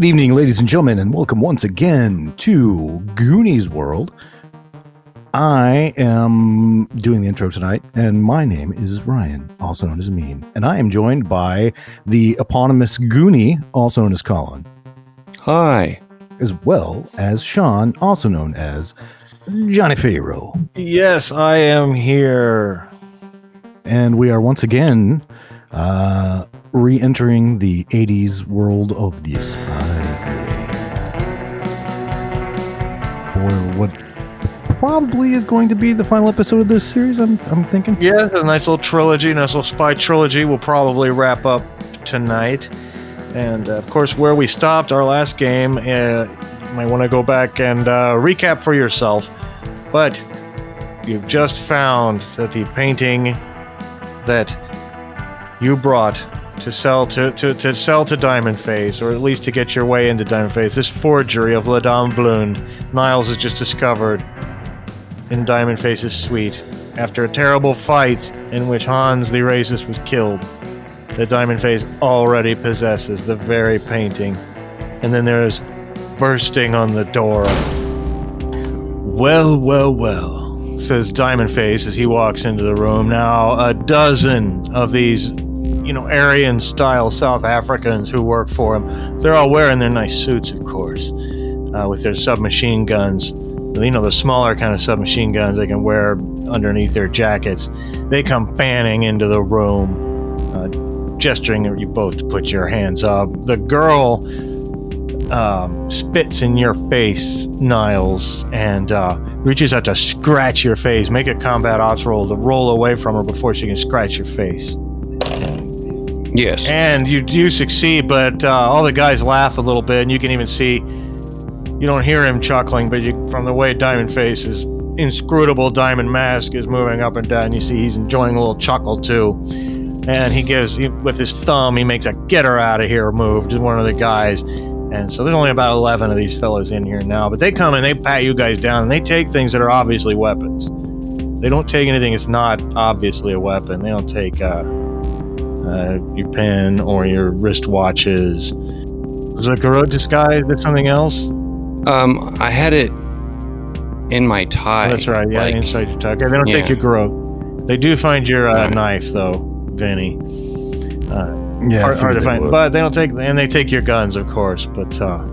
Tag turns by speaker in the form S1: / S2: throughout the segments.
S1: Good evening, ladies and gentlemen, and welcome once again to Goonies World. I am doing the intro tonight, and my name is Ryan, also known as Mean, and I am joined by the eponymous Goonie, also known as Colin,
S2: Hi.
S1: as well as Sean, also known as Johnny Pharaoh.
S3: Yes, I am here.
S1: And we are once again uh, re entering the 80s world of the Spy What probably is going to be the final episode of this series, I'm, I'm thinking.
S3: Yeah, a nice little trilogy, nice little spy trilogy will probably wrap up tonight. And uh, of course, where we stopped our last game, uh, you might want to go back and uh, recap for yourself. But you've just found that the painting that you brought to sell to, to, to sell to Diamond Face, or at least to get your way into Diamond Face, this forgery of La Dame Blonde, Niles has just discovered in Diamond Face's suite after a terrible fight in which Hans the racist was killed. The Diamond Face already possesses the very painting. And then there's bursting on the door. Well, well, well, says Diamond Face as he walks into the room. Now, a dozen of these, you know, Aryan style South Africans who work for him, they're all wearing their nice suits, of course, uh, with their submachine guns. You know the smaller kind of submachine guns they can wear underneath their jackets. They come fanning into the room uh, gesturing at you both to put your hands up. The girl um, spits in your face niles and uh, reaches out to scratch your face. Make a combat ops roll to roll away from her before she can scratch your face
S2: Yes.
S3: and you do succeed but uh, all the guys laugh a little bit and you can even see you don't hear him chuckling, but you, from the way Diamond Face Face's inscrutable diamond mask is moving up and down, you see he's enjoying a little chuckle too. And he gives, he, with his thumb, he makes a get her out of here move to one of the guys. And so there's only about 11 of these fellows in here now, but they come and they pat you guys down and they take things that are obviously weapons. They don't take anything that's not obviously a weapon. They don't take uh, uh, your pen or your wristwatches. Was it a garrote disguise? Is something else?
S2: Um, I had it in my tie.
S3: Oh, that's right. Yeah,
S2: like-
S3: inside your tie. Okay, they don't take your garrote. They do find your uh,
S2: Right.
S3: knife, though, Vinny. Uh,
S1: Yeah,
S3: hard, hard to
S1: they
S3: find,
S1: would.
S3: but they don't take, and they take your guns, of course. But uh,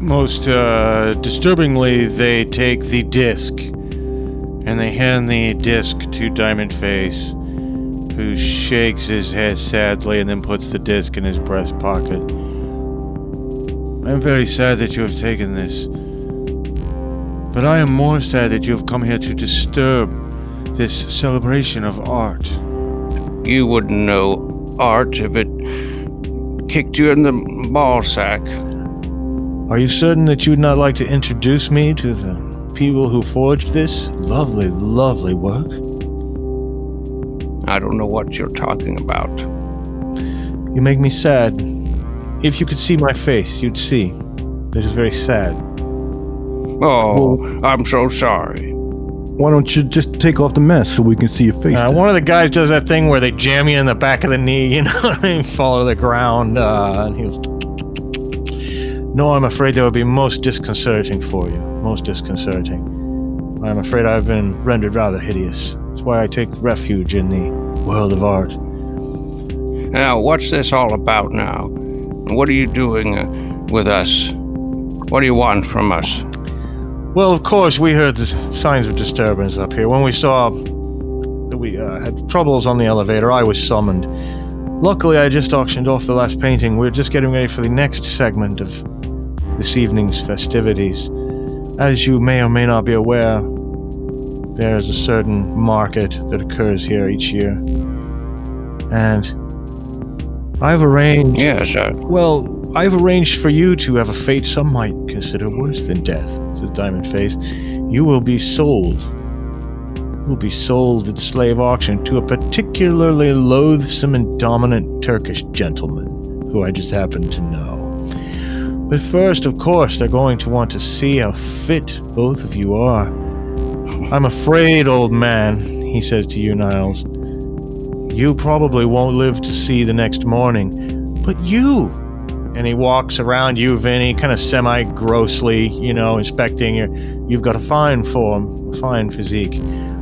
S3: most uh, disturbingly, they take the disc, and they hand the disc to Diamond Face, who shakes his head sadly and then puts the disc in his breast pocket. I'm very sad that you have taken this. But I am more sad that you have come here to disturb this celebration of art.
S2: You wouldn't know art if it kicked you in the ball sack.
S3: Are you certain that you would not like to introduce me to the people who forged this lovely, lovely work?
S2: I don't know what you're talking about.
S3: You make me sad. If you could see my face, you'd see. It is very sad.
S2: Oh, I'm so sorry.
S1: Why don't you just take off the mask so we can see your face?
S3: Uh, one of the guys does that thing where they jam you in the back of the knee, you know and I? Fall to the ground. Uh, and he was. No, I'm afraid that would be most disconcerting for you. Most disconcerting. I'm afraid I've been rendered rather hideous. That's why I take refuge in the world of art.
S2: Now, what's this all about now? What are you doing uh, with us? What do you want from us?
S3: Well, of course, we heard the signs of disturbance up here. When we saw that we uh, had troubles on the elevator, I was summoned. Luckily, I just auctioned off the last painting. We're just getting ready for the next segment of this evening's festivities. As you may or may not be aware, there is a certain market that occurs here each year. And I've arranged.
S2: Yes, uh,
S3: Well, I've arranged for you to have a fate some might consider worse than death, says Diamond Face. You will be sold. You will be sold at slave auction to a particularly loathsome and dominant Turkish gentleman who I just happen to know. But first, of course, they're going to want to see how fit both of you are. I'm afraid, old man, he says to you, Niles. You probably won't live to see the next morning, but you, and he walks around you, Vinny, kind of semi grossly, you know, inspecting you. You've got a fine form, a fine physique.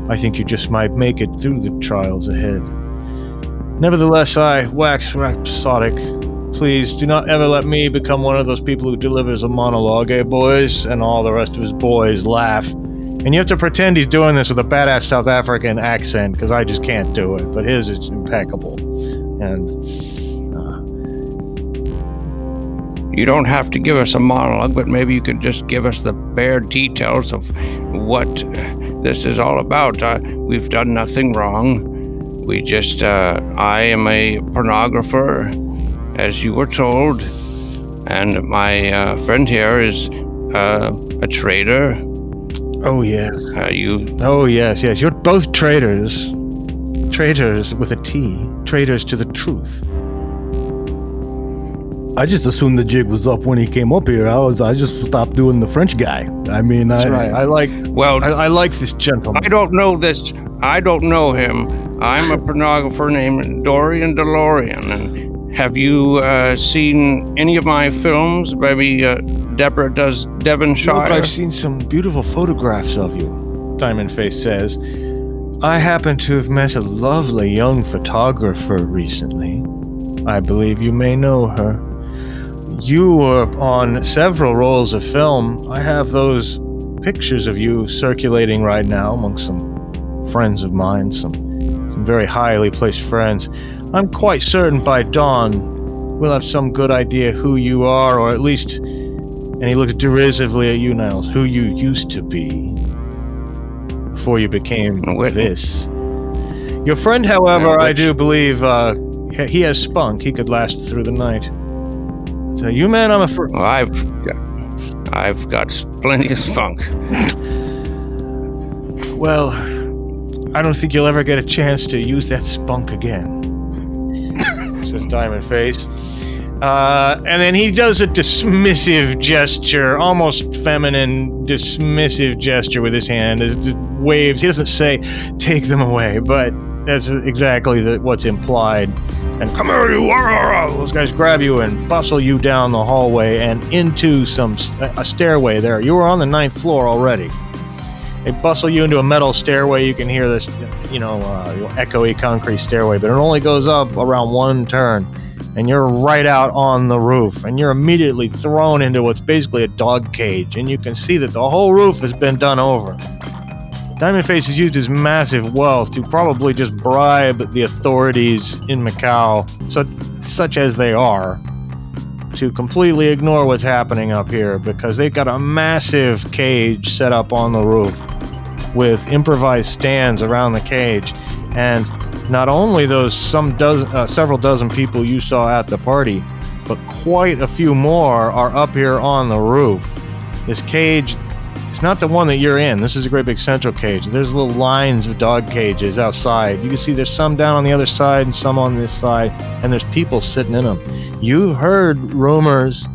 S3: I think you just might make it through the trials ahead. Nevertheless, I wax rhapsodic. Please do not ever let me become one of those people who delivers a monologue, eh, boys? And all the rest of his boys laugh. And you have to pretend he's doing this with a badass South African accent, because I just can't do it. But his is impeccable. And
S2: You don't have to give us a monologue, but maybe you could just give us the bare details of what uh, this is all about. Uh, we've done nothing wrong. We just, uh, I am a pornographer, as you were told, and my uh, friend here is uh, a traitor.
S3: Oh yes,
S2: Uh, you,
S3: oh yes, yes. You're both traitors. Traitors with a T. Traitors to the truth.
S1: I just assumed the jig was up when he came up here. I was I just stopped doing the French guy. I mean,
S3: That's
S1: I,
S3: right. I like.
S2: well,
S3: I, I like this gentleman.
S2: I don't know this. I don't know him. I'm a pornographer named Dorian DeLorean. And have you uh, seen any of my films? Maybe uh, Deborah does
S3: No,
S2: Devonshire.
S3: but I've seen some beautiful photographs of you, Diamond Face says. I happen to have met a lovely young photographer recently. I believe you may know her. You were on several rolls of film. I have those pictures of you circulating right now among some friends of mine, some, some very highly placed friends. I'm quite certain by dawn we'll have some good idea who you are, or at least and he looks derisively at you, Niles, who you used to be before you became
S2: Wait.
S3: this. Your friend, however, I do believe uh, he- has spunk. He could last through the night. So you, man, I'm afraid.
S2: Well, I've got, I've got plenty of spunk.
S3: Well, I don't think you'll ever get a chance to use that spunk again. Says Diamond Face. Uh, and then he does a dismissive gesture, almost feminine, dismissive gesture with his hand. It waves. He doesn't say, take them away, but that's exactly the, what's implied. And come here, you! rah, rah, rah." Those guys grab you and bustle you down the hallway and into some a stairway there. You were on the ninth floor already. They bustle you into a metal stairway. You can hear this, you know, uh, echoey concrete stairway, but it only goes up around one turn, and you're right out on the roof, and you're immediately thrown into what's basically a dog cage, and you can see that the whole roof has been done over. Diamond Face has used his massive wealth to probably just bribe the authorities in Macau, so, such as they are, to completely ignore what's happening up here because they've got a massive cage set up on the roof with improvised stands around the cage. And not only those some dozen uh, several dozen people you saw at the party but quite a few more are up here on the roof. This cage it's not the one that you're in. This is a great big central cage. There's little lines of dog cages outside. You can see there's some down on the other side and some on this side and there's people sitting in them You've heard rumors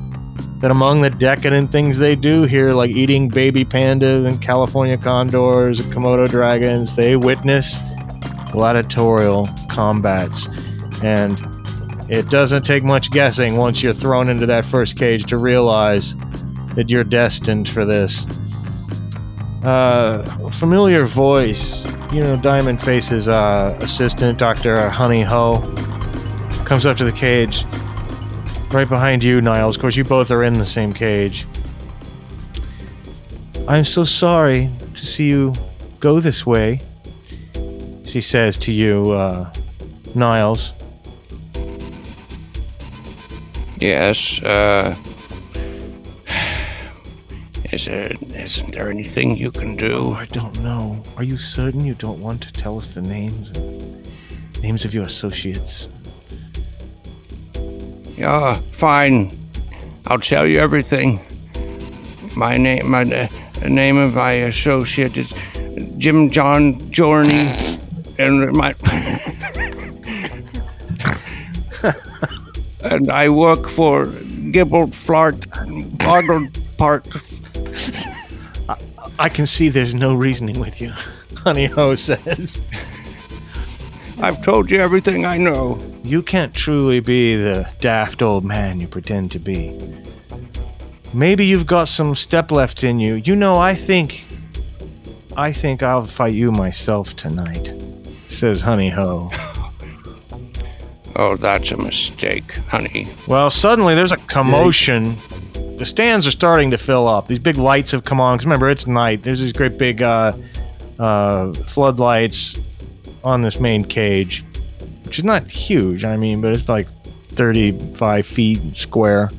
S3: that among the decadent things they do here, like eating baby pandas and California condors and Komodo dragons, they witness gladiatorial combats. And it doesn't take much guessing once you're thrown into that first cage to realize that you're destined for this. Uh, familiar voice, you know, Diamond Face's uh, assistant, Dr. Honey Ho, comes up to the cage right behind you, Niles. Of course, you both are in the same cage. I'm so sorry to see you go this way, she says to you, uh, Niles.
S2: Yes. Uh, is there? Isn't there anything you can do?
S3: I don't know. Are you certain you don't want to tell us the names names of your associates?
S2: Yeah, fine. I'll tell you everything. My name, my uh, name of my associate is Jim John Journey, and my and I work for Gibble Flart Boggle Part.
S3: I can see there's no reasoning with you, Honey Ho says.
S2: I've told you everything I know.
S3: You can't truly be the daft old man you pretend to be. Maybe you've got some step left in you. You know, I think. I think I'll fight you myself tonight, says Honey Ho.
S2: Oh, that's a mistake, honey.
S3: Well, suddenly there's a commotion. The stands are starting to fill up. These big lights have come on. Because remember, it's night. There's these great big uh, uh, floodlights on this main cage, which is not huge, I mean, but it's like 35 feet square.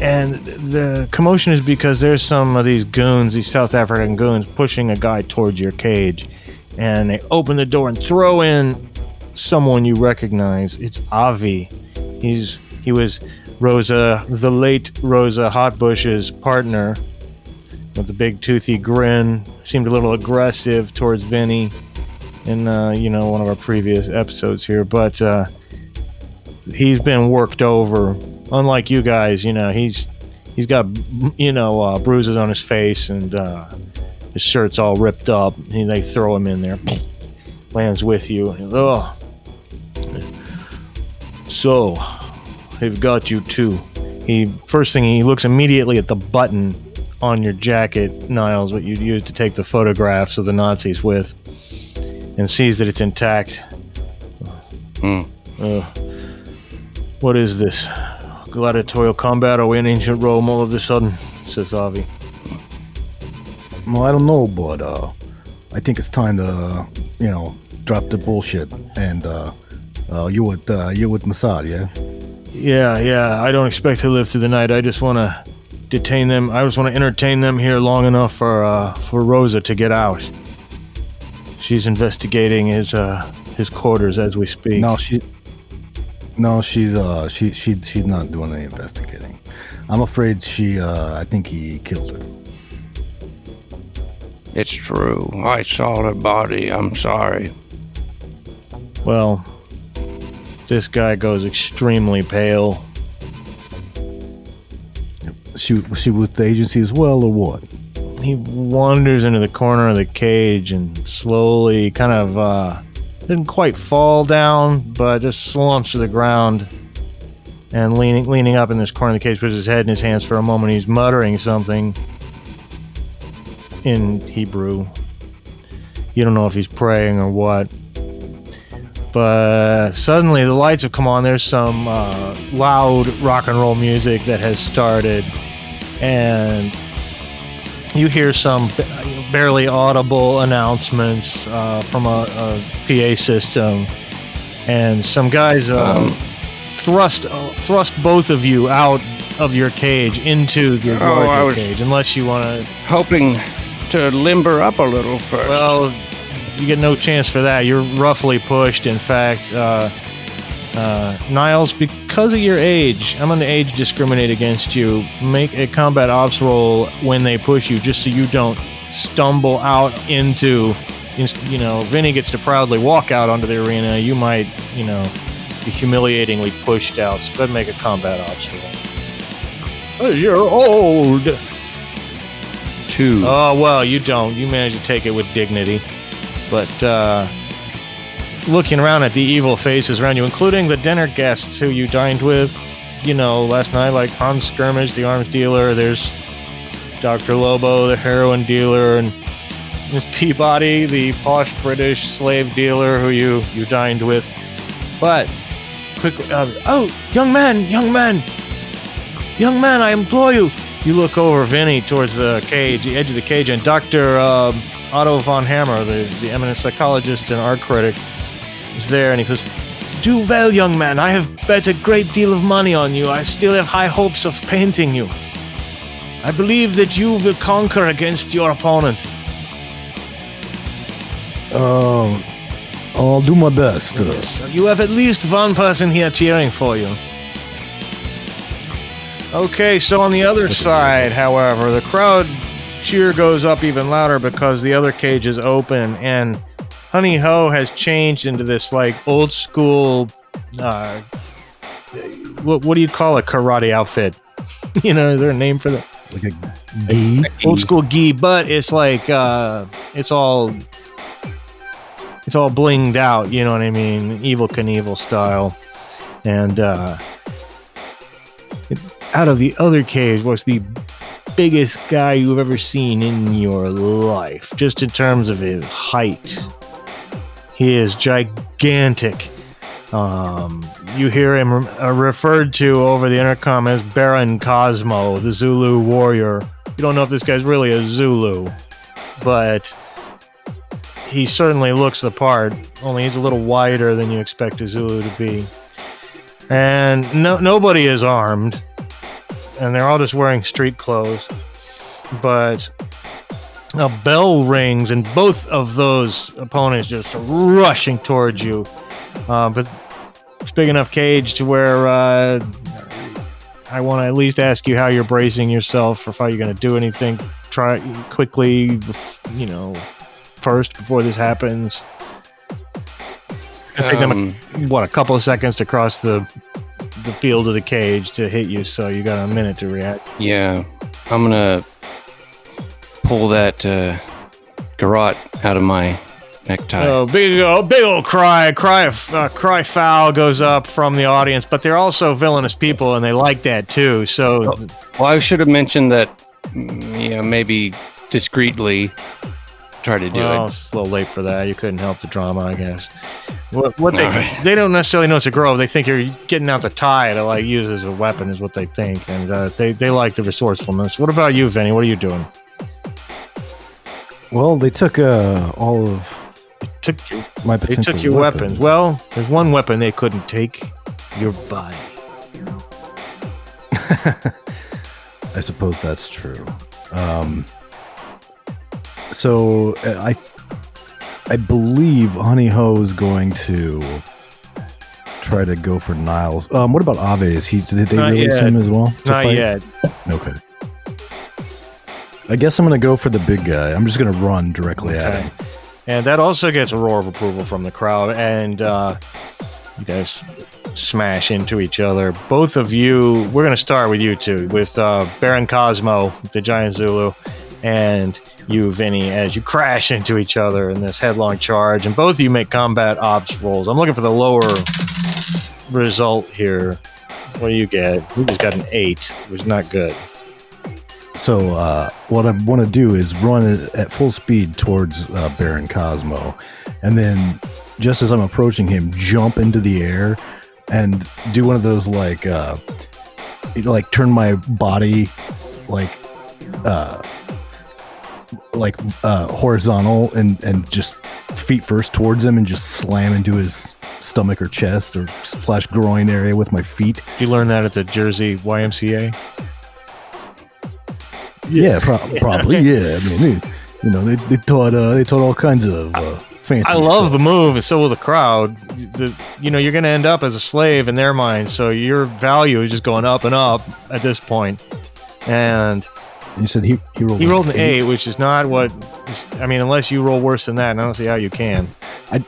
S3: And the commotion is because there's some of these goons, these South African goons, pushing a guy towards your cage. And they open the door and throw in someone you recognize. It's Avi. He's he was Rosa, the late Rosa Hotbush's partner, with a big toothy grin. Seemed a little aggressive towards Vinny in uh, you know one of our previous episodes here, but uh, he's been worked over. Unlike you guys, you know he's he's got you know uh, bruises on his face and uh, his shirt's all ripped up. And they throw him in there, lands with you. Oh, so, they've got you too. He first thing he looks immediately at the button on your jacket, Niles, what you'd use to take the photographs of the Nazis with, and sees that it's intact.
S2: Hmm.
S3: Uh, what is this? Gladiatorial combat? Are we in ancient Rome all of a sudden? Says Avi.
S1: Well, I don't know, but uh, I think it's time to, you know, drop the bullshit. And uh, uh, you with uh, you with Mossad, yeah?
S3: Yeah, yeah. I don't expect to live through the night. I just want to detain them. I just want to entertain them here long enough for uh, for Rosa to get out. She's investigating his uh, his quarters as we speak.
S1: No, she. No, she's uh, she she she's not doing any investigating. I'm afraid she. Uh, I think he killed her.
S2: It's true. I saw her body. I'm sorry.
S3: Well, this guy goes extremely pale.
S1: She she with the agency as well, or what?
S3: He wanders into the corner of the cage and slowly, kind of, uh, didn't quite fall down, but just slumps to the ground. And leaning leaning up in this corner of the cage, puts his head in his hands for a moment. He's muttering something in Hebrew. You don't know if he's praying or what. But suddenly the lights have come on. There's some uh, loud rock and roll music that has started, and you hear some barely audible announcements uh, from a, a PA system, and some guys uh,
S2: Um.
S3: thrust uh, thrust both of you out of your cage into your
S2: Oh,
S3: cage, unless you want to.
S2: Hoping to limber up a little first.
S3: Well, you get no chance for that. You're roughly pushed. In fact, uh, uh, Niles, because of your age, I'm going to age discriminate against you. Make a combat ops roll when they push you, just so you don't stumble out into. You know, Vinny gets to proudly walk out onto the arena. You might, you know, be humiliatingly pushed out. So go ahead and make a combat ops roll. You're old.
S2: two.
S3: Oh well, you don't. You manage to take it with dignity. But uh, looking around at the evil faces around you, including the dinner guests who you dined with, you know, last night, like Hans Skirmish, the arms dealer. There's Dr. Lobo, the heroin dealer, and Miss Peabody, the posh British slave dealer who you you dined with. But quickly, uh, oh, young man, young man, young man, I implore you. You look over Vinny towards the cage, the edge of the cage, and Dr. Um, Otto von Hammer, the, the eminent psychologist and art critic, is there, and he goes, Do well, young man. I have bet a great deal of money on you. I still have high hopes of painting you. I believe that you will conquer against your opponent.
S1: Um, I'll do my best. Uh,
S3: Yes, You have at least one person here cheering for you. Okay, so on the other side, however, the crowd cheer goes up even louder because the other cage is open and Honey Ho has changed into this like old school uh what, what do you call a karate outfit? you know, is there a name for that?
S1: like a gi.
S3: Old school gi, but it's like uh it's all it's all blinged out. You know what I mean? Evel Knievel style. And uh, it- out of the other cage was the biggest guy you've ever seen in your life, just in terms of his height. He is gigantic. Um, you hear him uh, referred to over the intercom as Baron Cosmo, the Zulu warrior. You don't know if this guy's really a Zulu, but he certainly looks the part. Only he's a little wider than you expect a Zulu to be. And no, nobody is armed, and they're all just wearing street clothes. But a bell rings, and both of those opponents just rushing towards you. Uh, but it's big enough cage to where uh, I want to at least ask you how you're bracing yourself, or if how you're going to do anything. Try quickly, you know, first before this happens. It'll take them
S2: Um,
S3: a, what a couple of seconds to cross the the field of the cage to hit you, so you got a minute to react.
S2: yeah, I'm gonna pull that uh, garrote out of my necktie.
S3: Oh, big old, big old cry, cry, uh, cry foul goes up from the audience, but they're also villainous people, and they like that too. So
S2: Well, I should have mentioned that. mm, Yeah, maybe discreetly try to do
S3: well,
S2: it.
S3: it's a little late for that. You couldn't help the drama, I guess. What, what they
S2: right.
S3: they don't necessarily know it's a grove. They think you're getting out the tie to like use as a weapon, is what they think, and uh, they they like the resourcefulness. What about you, Vinny? What are you doing?
S1: Well, they took uh, all of
S3: Took you,
S1: my
S3: they
S1: potential
S3: took your weapons. Well, there's one weapon they couldn't take: your body.
S1: I suppose that's true. Um, so uh, I, I believe Honey Ho is going to try to go for Niles. Um, what about Ave? Is he? Did they
S3: Not
S1: release
S3: yet.
S1: him as well? to
S3: Not
S1: fight?
S3: yet.
S1: Okay. I guess I'm gonna go for the big guy. I'm just gonna run directly at him.
S3: And that also gets a roar of approval from the crowd. And uh, you guys smash into each other. Both of you, we're going to start with you two, with uh, Baron Cosmo, the giant Zulu, and you, Vinny, as you crash into each other in this headlong charge. And both of you make combat ops rolls. I'm looking for the lower result here. What do you get? We just got an eight, which is not good.
S1: So uh, what I want to do is run at full speed towards uh, Baron Cosmo, and then just as I'm approaching him, jump into the air and do one of those like uh, like turn my body like uh, like uh, horizontal and and just feet first towards him and just slam into his stomach or chest or slash groin area with my feet.
S3: You learn that at the Jersey YMCA?
S1: Yeah, pro- probably. Yeah, I mean, you know, they, they taught uh, they taught all kinds of uh, fancy.
S3: I love
S1: stuff.
S3: the move, and so will the crowd. The, you know, you're going to end up as a slave in their mind, so your value is just going up and up at this point. And
S1: You said he he rolled.
S3: he rolled an eight, which is not what. I mean, unless you roll worse than that, and I don't see how you can.
S1: I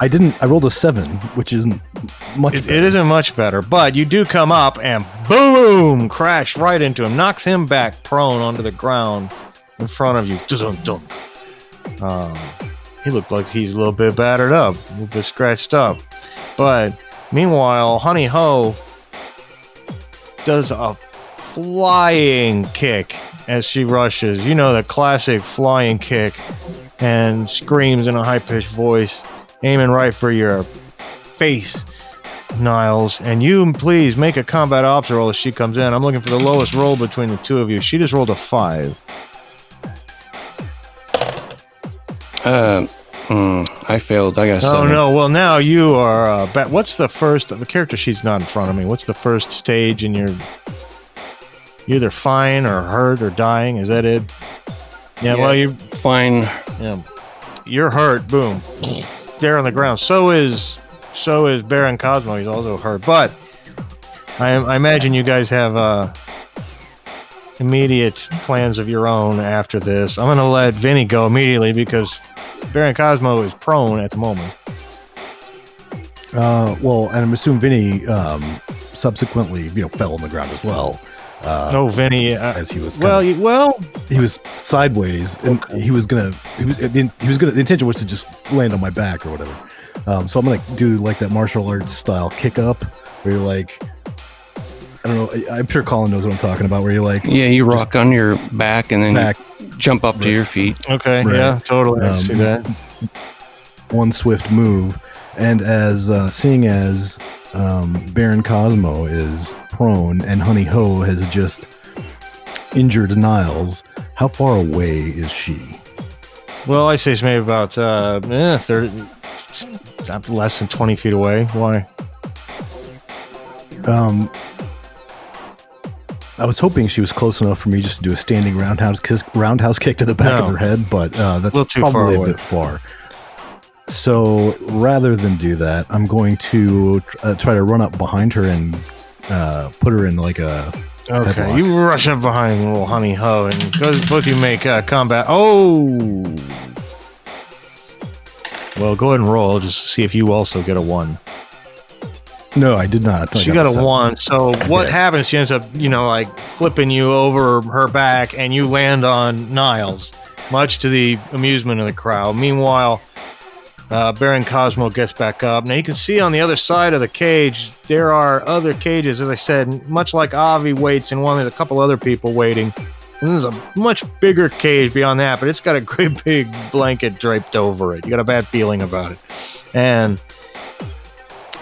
S1: I didn't. I rolled a seven, which isn't much.
S3: It, it isn't much better, but you do come up and boom, crash right into him, knocks him back prone onto the ground in front of you. Um, he looked like he's a little bit battered up, a little bit scratched up. But meanwhile, Honey Ho does a flying kick as she rushes. You know, the classic flying kick and screams in a high pitched voice, aiming right for your face. Niles, and you please make a combat ops roll as she comes in. I'm looking for the lowest roll between the two of you. She just rolled a five.
S2: Uh, mm, I failed. I got a
S3: Oh
S2: seven.
S3: no! Well, now you are. Uh, ba- what's the first? The character she's not in front of me. What's the first stage in your? You're either fine or hurt or dying. Is that it? Yeah. Well, you're
S2: Fine.
S3: Yeah. You're hurt. Boom. There on the ground. So is. So is Baron Cosmo. He's also hurt. But I, I imagine you guys have uh, immediate plans of your own after this. I'm gonna let Vinny go immediately because Baron Cosmo is prone at the moment.
S1: Uh, well, and I'm assuming Vinny um, subsequently, you know, fell on the ground as well. Uh,
S3: Oh, Vinny. Uh,
S1: as he was
S3: well,
S1: kinda-
S3: you, well,
S1: he was sideways and he was gonna he was, he was gonna the intention was to just land on my back or whatever um, so i'm gonna do like that martial arts style kick up where you're like i don't know I- i'm sure colin knows what i'm talking about where you're like
S2: Yeah, you rock on your back and then
S1: back
S2: jump up to your feet.
S3: okay,
S1: Right.
S3: yeah, totally.
S1: Um,
S3: see that.
S1: one swift move and as uh, seeing as um, baron cosmo is prone and honey ho has just injured niles how far away is she
S3: Well, I say she's maybe about uh, eh, 30, not less than 20 feet away. Why?
S1: Um, I was hoping she was close enough for me just to do a standing roundhouse kiss, roundhouse kick to the back
S3: No.
S1: of her head, but uh, that's probably a bit far. So rather than do that, I'm going to uh, try to run up behind her and uh, put her in like a.
S3: Okay,
S1: Headlock.
S3: you rush up behind little honey ho, and goes, both you make uh, combat. Oh, well, go ahead and roll just to see if you also get a one.
S1: No, I did not. I
S3: she got a
S1: seven.
S3: one. So what happens? She ends up, you know, like flipping you over her back, and you land on Niles, much to the amusement of the crowd. Meanwhile, uh, Baron Cosmo gets back up. Now you can see on the other side of the cage there are other cages. As I said, much like Avi waits in one, there's a couple other people waiting. And there's a much bigger cage beyond that, but it's got a great big blanket draped over it. You got a bad feeling about it. And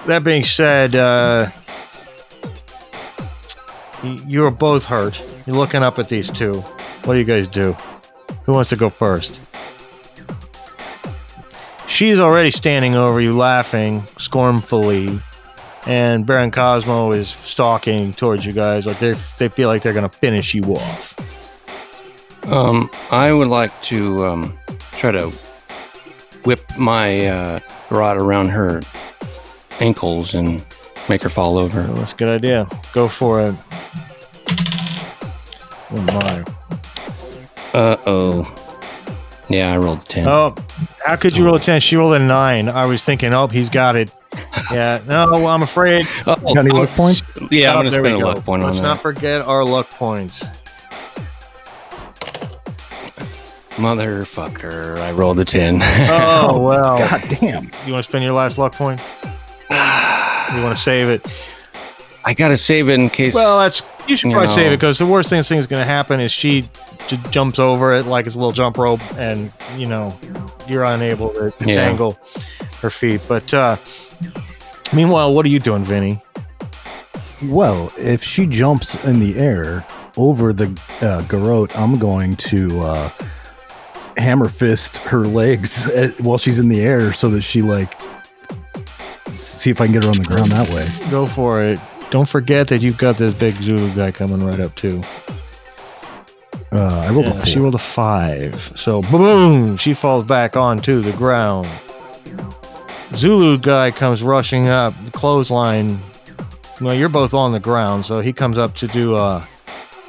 S3: that being said, uh, you're both hurt. You're looking up at these two. What do you guys do? Who wants to go first? She's already standing over you, laughing scornfully, and Baron Cosmo is stalking towards you guys like they they feel like they're gonna finish you off.
S2: Um, I would like to um, try to whip my uh, rod around her ankles and make her fall over.
S3: Well, that's a good idea. Go for it. Oh my!
S2: Uh oh. Yeah, I rolled a 10.
S3: Oh, how could you roll a ten? She rolled a nine. I was thinking, oh, he's got it. Yeah, no, I'm afraid.
S2: Oh,
S1: Got any luck oh, points?
S2: Yeah,
S3: Oh,
S2: I'm going to spend a
S3: go.
S2: luck point on
S3: Let's
S2: that.
S3: not forget our luck points.
S2: Motherfucker, I rolled a 10.
S3: Oh well.
S1: God damn.
S3: You want to spend your last luck point? You want to save it?
S2: I got to save it in case.
S3: Well, that's you should
S2: You
S3: probably save it because the worst thing that's going to happen is she j- jumps over it like it's a little jump rope, and you know you're unable to
S2: Yeah.
S3: tangle her feet. But uh, meanwhile, what are you doing, Vinny?
S1: Well, if she jumps in the air over the uh, garrote, I'm going to uh, hammer fist her legs at, while she's in the air so that she like see if I can get her on the ground that way.
S3: Go for it. Don't forget that you've got this big Zulu guy coming right up too.
S1: Uh, I rolled a
S3: Yeah,
S1: four.
S3: she rolled a five. So boom, she falls back onto the ground. Zulu guy comes rushing up, the clothesline. No, you're both on the ground, so he comes up to do uh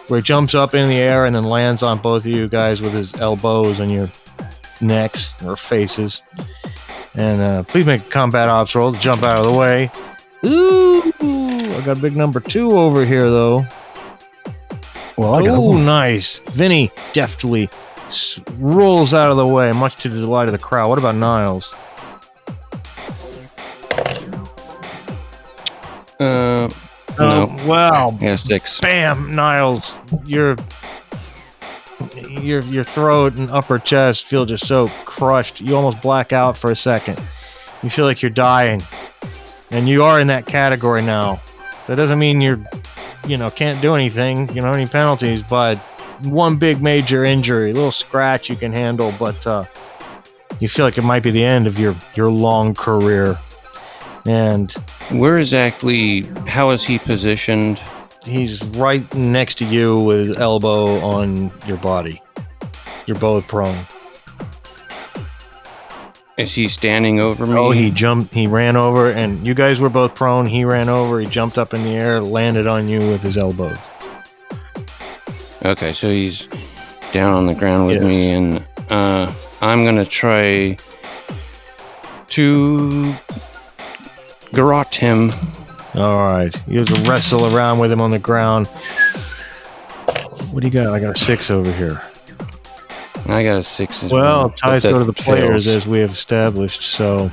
S3: where he jumps up in the air and then lands on both of you guys with his elbows and your necks or faces. And uh, please make a combat ops roll to jump out of the way. Ooh, I got a big number two over here though.
S1: well, I got a
S3: Oh,
S1: one.
S3: nice. Vinny deftly s- rolls out of the way, much to the delight of the crowd. What about Niles?
S2: Uh, no.
S3: Oh, wow.
S2: Yeah, six.
S3: Bam, Niles. Your your your throat and upper chest feel just so crushed. You almost black out for a second. You feel like you're dying. And you are in that category now. That doesn't mean you're you know, can't do anything, you know, any penalties, but one big major injury, a little scratch you can handle, but uh you feel like it might be the end of your your long career. And
S2: Where exactly? How is he positioned?
S3: He's right next to you with elbow on your body. You're both prone.
S2: Is he standing over me?
S3: Oh, he jumped, he ran over, and you guys were both prone. He ran over, he jumped up in the air, landed on you with his elbows.
S2: Okay, so he's down on the ground with
S3: Yeah.
S2: me, and uh, I'm gonna try to garrote him.
S3: All right. You have to wrestle around with him on the ground. What do you got? I got a six over here.
S2: I got a six as
S3: Well,
S2: well.
S3: ties go to the players
S2: fails.
S3: as we have established. So.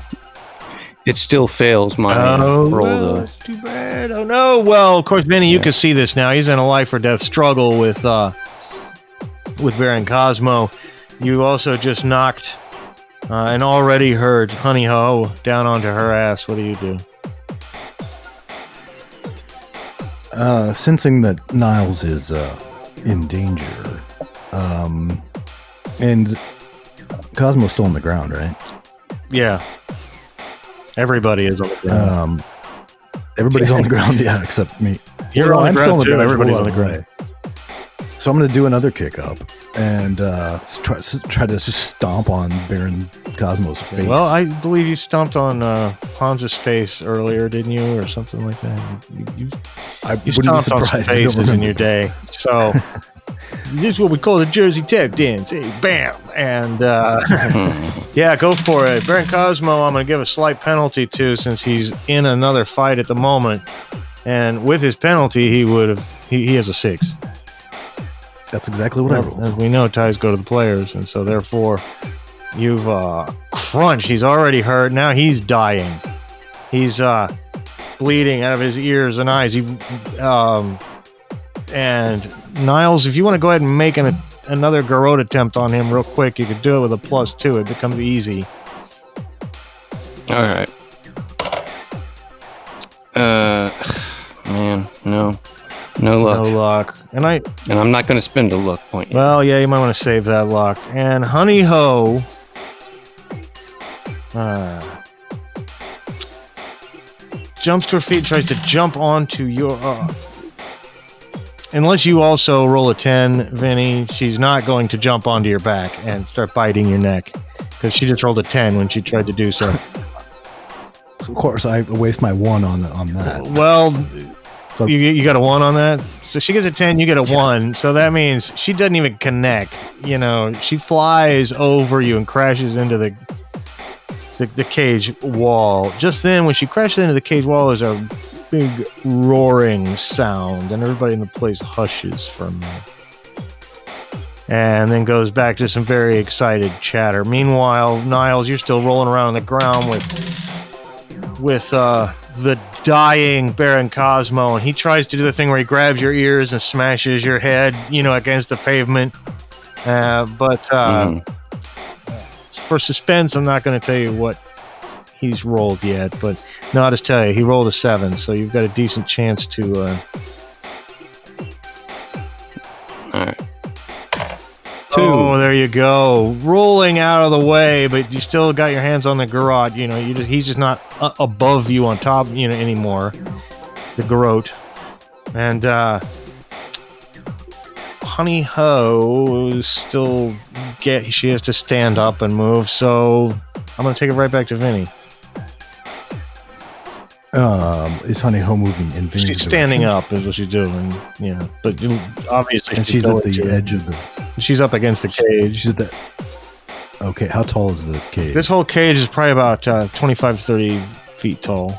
S2: It still fails my
S3: Oh,
S2: roll
S3: well,
S2: though.
S3: that's too bad. Oh no. Well, of course, Benny, you can see this now. He's in a life or death struggle with uh with Baron Cosmo. You also just knocked uh, an already hurt Honey Ho down onto her ass. What do you do?
S1: Uh, sensing that Niles is uh, in danger, um, and Cosmo's still on the ground, right?
S3: Yeah. Everybody is on the ground.
S1: Um, everybody's on the ground, yeah, except me.
S3: You're on the
S1: I'm
S3: ground
S1: still on the ground,
S3: Everybody's on the ground.
S1: So I'm going to do another kick up and uh, try, try to just stomp on Baron Cosmo's face.
S3: Well, I believe you stomped on uh, Hans's face earlier, didn't you, or something like that? You, you,
S1: I
S3: you
S1: wouldn't be
S3: on
S1: surprised. Don't
S3: faces in your day. So this is what we call the Jersey Tech dance. Hey, bam, and uh, yeah, go for it. Baron Cosmo, I'm going to give a slight penalty to since he's in another fight at the moment, and with his penalty, he would have he, he has a six.
S1: That's exactly what I
S3: Well,
S1: rolled.
S3: As we know, ties go to the players, and so therefore, you've uh, crunched. He's already hurt. Now he's dying. He's uh, bleeding out of his ears and eyes. He, um, and Niles, if you want to go ahead and make an, another garrote attempt on him real quick, you could do it with a plus two. It becomes easy.
S2: All right. Uh, man, no, no luck,
S3: No luck. And I,
S2: and I'm not going to spend a luck point. Yet.
S3: well, yeah, you might want to save that luck. And Honey Ho. Uh, jumps to her feet, tries to jump onto your. Uh, unless you also roll a 10, Vinny, she's not going to jump onto your back and start biting your neck. Because she just rolled a 10 when she tried to do so.
S1: So of course, I waste my one on on that.
S3: well,
S1: So-
S3: you, you got a 1 on that? So she gets a 10, you get a 1. So that means she doesn't even connect. You know, she flies over you and crashes into the. The, the cage wall. Just then, when she crashes into the cage wall, there's a big roaring sound, and everybody in the place hushes for a minute. And then goes back to some very excited chatter. Meanwhile, Niles, you're still rolling around on the ground with with uh, the dying Baron Cosmo, and he tries to do the thing where he grabs your ears and smashes your head, you know, against the pavement. Uh, but uh,
S2: Mhm.
S3: for suspense, I'm not going to tell you what he's rolled yet. But no, I'll just tell you, he rolled a seven, so you've got a decent chance to. Uh,
S2: All right.
S3: Two. Oh, there you go. Rolling out of the way, but you still got your hands on the garrote. You know, you just, he's just not uh, above you on top, you know, anymore. The garrote. And uh Honey Ho is still get she has to stand up and move, so I'm gonna take it right back to Vinny.
S1: Um, is Honey Ho moving in Vinny's
S3: She's standing up is what she's doing, Yeah. But you- obviously
S1: and she's at the edge of the.
S3: She's up against the cage.
S1: She's at the. Okay, how tall is the cage?
S3: This whole cage is probably about uh, 25 to 30 feet tall.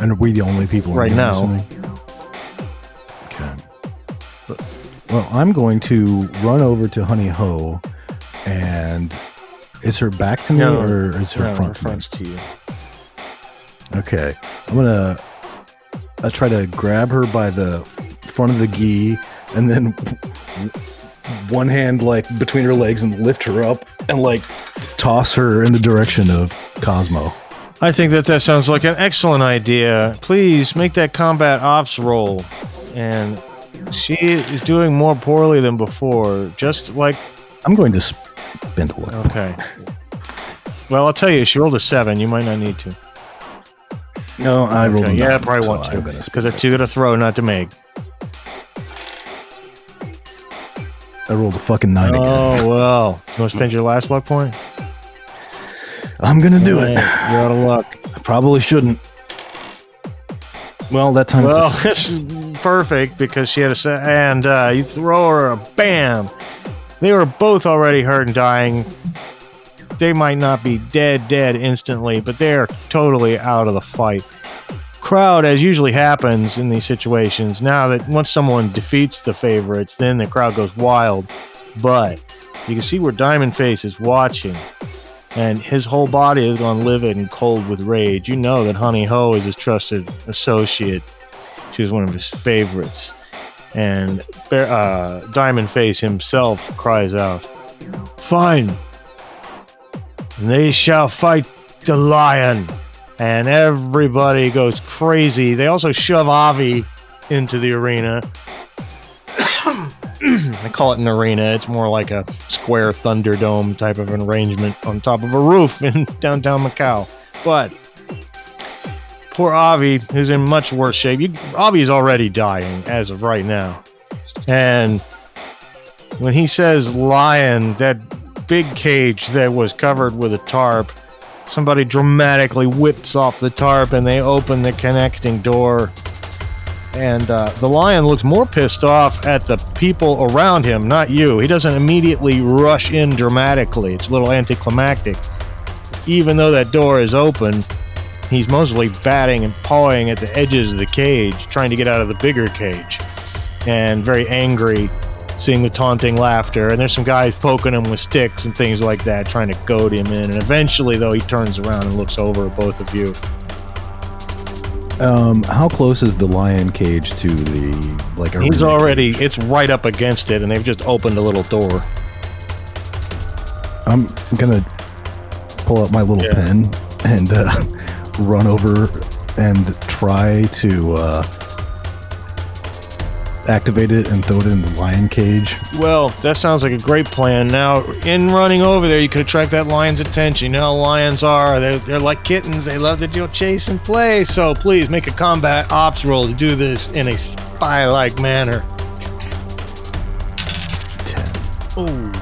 S1: and are we the only people
S3: Right now.
S1: Okay. Well, I'm going to run over to Honey Ho, and is her back to me
S3: No,
S1: or is her
S3: No,
S1: front to me?
S3: to you.
S1: Okay, I'm gonna uh, try to grab her by the front of the gi, and then one hand like between her legs and lift her up and like toss her in the direction of Cosmo.
S3: I think that that sounds like an excellent idea. Please make that combat ops roll. And she is doing more poorly than before. Just like,
S1: I'm going to spend a luck.
S3: okay. Well, I'll tell you, she rolled a seven. You might not need to.
S1: No, I rolled
S3: Okay,
S1: a
S3: yeah,
S1: nine,
S3: probably
S1: so
S3: want to. Because
S1: spend
S3: it's you got to throw, not to make.
S1: I rolled a fucking nine again.
S3: Oh, well. You want to spend your last luck point?
S1: I'm gonna do it.
S3: You're out of luck.
S1: I probably shouldn't. Well, that time
S3: Well,
S1: it's a
S3: perfect because she had a set, and uh, you throw her a bam. They were both already hurt and dying. They might not be dead, dead instantly, but they are totally out of the fight. crowd, as usually happens in these situations, now that once someone defeats the favorites, then the crowd goes wild. But you can see where Diamond Face is watching, and his whole body is gone livid and cold with rage. You know that Honey Ho is his trusted associate. She was one of his favorites. And uh, Diamond Face himself cries out, Fine. They shall fight the lion. And everybody goes crazy. They also shove Avi into the arena. I call it an arena. It's more like a square Thunderdome type of an arrangement on top of a roof in downtown Macau. But poor Avi, who's in much worse shape. You, Avi is already dying as of right now. And when he says lion, that big cage that was covered with a tarp, somebody dramatically whips off the tarp and they open the connecting door. And uh, the lion looks more pissed off at the people around him, not you. He doesn't immediately rush in dramatically. It's a little anticlimactic. Even though that door is open, he's mostly batting and pawing at the edges of the cage, trying to get out of the bigger cage. And very angry seeing the taunting laughter. And there's some guys poking him with sticks and things like that, trying to goad him in. And eventually, though, he turns around and looks over at both of you.
S1: Um, how close is the lion cage to the like?
S3: He's already,
S1: cage?
S3: it's right up against it, and they've just opened a little door.
S1: I'm gonna pull out my little
S3: Yeah.
S1: pen and uh, run over and try to uh, activate it and throw it in the lion cage.
S3: Well, that sounds like a great plan. Now, in running over there, you could attract that lion's attention. You know how lions are. They're, they're like kittens. They love to do chase and play. So please make a combat ops roll to do this in a spy-like manner.
S1: Ten.
S3: Ooh.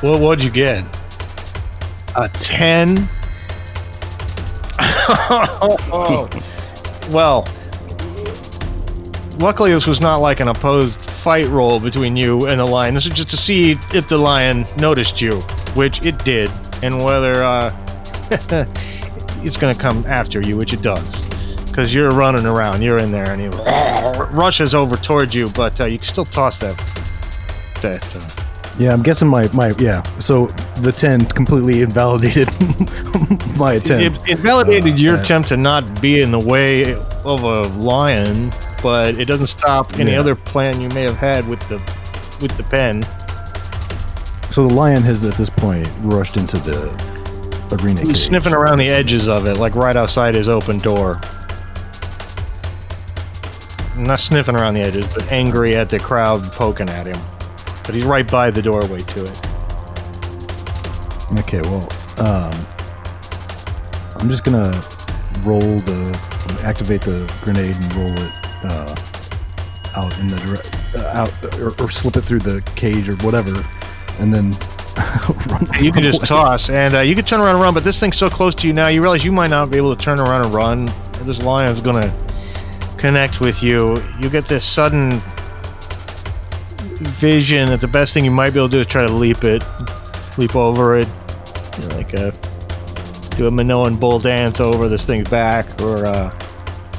S3: What, what'd you get? A 10? oh. well, luckily this was not like an opposed fight roll between you and the lion. This was just to see if the lion noticed you, which it did, and whether uh, it's going to come after you, which it does. Because you're running around, you're in there, and he rushes over towards you, but uh, you can still toss that. that uh,
S1: Yeah, I'm guessing my my yeah. So the ten completely invalidated my attempt.
S3: It invalidated
S1: Uh,
S3: your attempt to not be in the way of a lion, but it doesn't stop any
S1: Yeah.
S3: other plan you may have had with the with the pen.
S1: So the lion has at this point rushed into the arena.
S3: He's
S1: cage.
S3: sniffing around the edges of it, like right outside his open door. Not sniffing around the edges, but angry at the crowd poking at him. But he's right by the doorway to it.
S1: Okay, well, um, I'm just gonna roll the activate the grenade and roll it uh, out in the direct, uh, out or, or slip it through the cage or whatever, and then run.
S3: You can
S1: run
S3: just
S1: away.
S3: toss, and uh, you can turn around and run, but this thing's so close to you now, you realize you might not be able to turn around and run. This lion's gonna connect with you. You get this sudden vision that the best thing you might be able to do is try to leap it, leap over it, you know, like a do a Minoan bull dance over this thing's back, or uh,